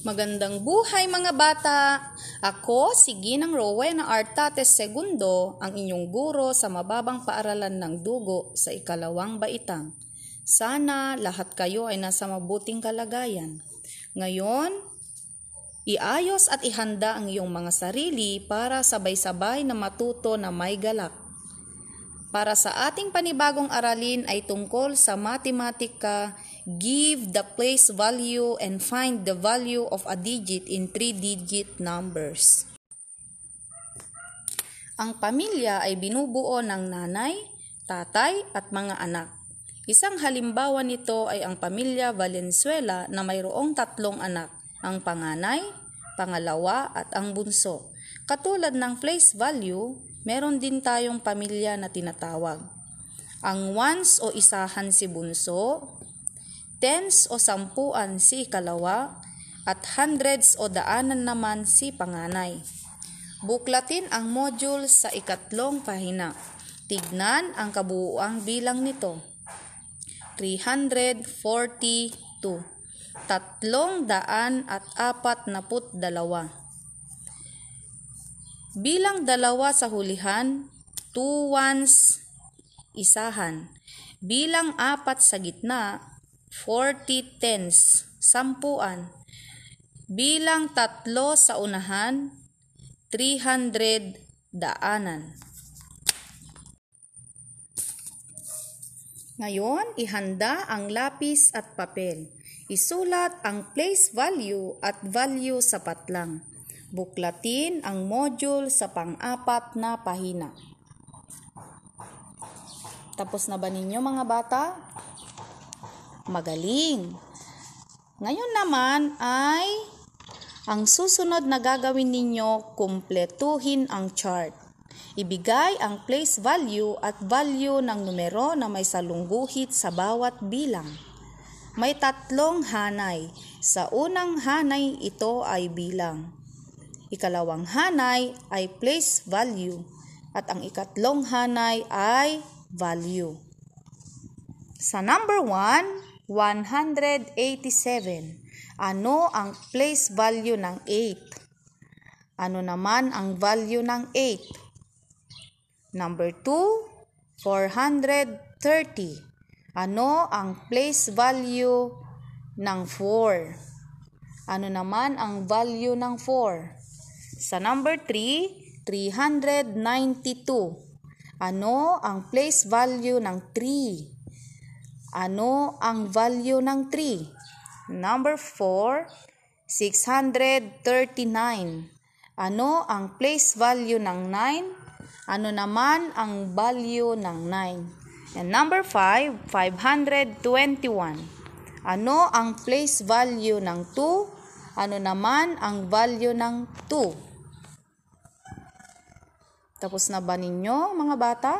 Magandang buhay mga bata! Ako si Ginang Rowena Artates II, ang inyong guro sa mababang paaralan ng dugo sa ikalawang baitang. Sana lahat kayo ay nasa mabuting kalagayan. Ngayon, iayos at ihanda ang iyong mga sarili para sabay-sabay na matuto na may galak. Para sa ating panibagong aralin ay tungkol sa matematika, give the place value and find the value of a digit in three-digit numbers. Ang pamilya ay binubuo ng nanay, tatay at mga anak. Isang halimbawa nito ay ang pamilya Valenzuela na mayroong tatlong anak, ang panganay, pangalawa at ang bunso. Katulad ng place value, meron din tayong pamilya na tinatawag. Ang ones o isahan si bunso, tens o sampuan si ikalawa, at hundreds o daanan naman si panganay. Buklatin ang module sa ikatlong pahina. Tignan ang kabuuang bilang nito. 342. Tatlong daan at apat na put dalawa. Bilang dalawa sa hulihan, two ones, isahan. Bilang apat sa gitna, 40 tens, sampuan. Bilang tatlo sa unahan, 300 daanan. Ngayon, ihanda ang lapis at papel. Isulat ang place value at value sa patlang. Buklatin ang module sa pang-apat na pahina. Tapos na ba ninyo mga bata? Magaling! Ngayon naman ay ang susunod na gagawin ninyo, kumpletuhin ang chart. Ibigay ang place value at value ng numero na may salungguhit sa bawat bilang. May tatlong hanay. Sa unang hanay ito ay bilang. Ikalawang hanay ay place value at ang ikatlong hanay ay value. Sa number 1, 187. Ano ang place value ng 8? Ano naman ang value ng 8? Number 2, 430. Ano ang place value ng 4? Ano naman ang value ng 4? Sa number 3, 392. Ano ang place value ng 3? Ano ang value ng 3? Number 4, 639. Ano ang place value ng 9? Ano naman ang value ng 9? And number 5, 521. Ano ang place value ng 2? Ano naman ang value ng 2? Tapos na ba ninyo, mga bata?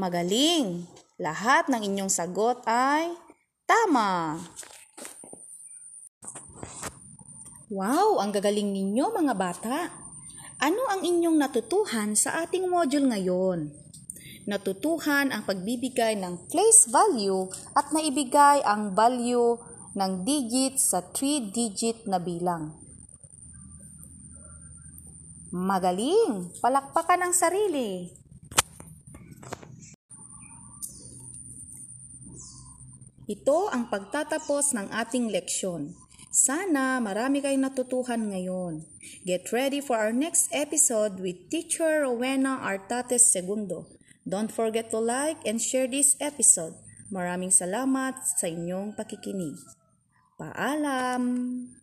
Magaling! Lahat ng inyong sagot ay tama! Wow! Ang gagaling ninyo, mga bata! Ano ang inyong natutuhan sa ating module ngayon? Natutuhan ang pagbibigay ng place value at naibigay ang value ng digit sa 3-digit na bilang. Magaling! Palakpakan ang sarili. Ito ang pagtatapos ng ating leksyon. Sana marami kayong natutuhan ngayon. Get ready for our next episode with Teacher Rowena Artates II. Don't forget to like and share this episode. Maraming salamat sa inyong pakikinig. Paalam!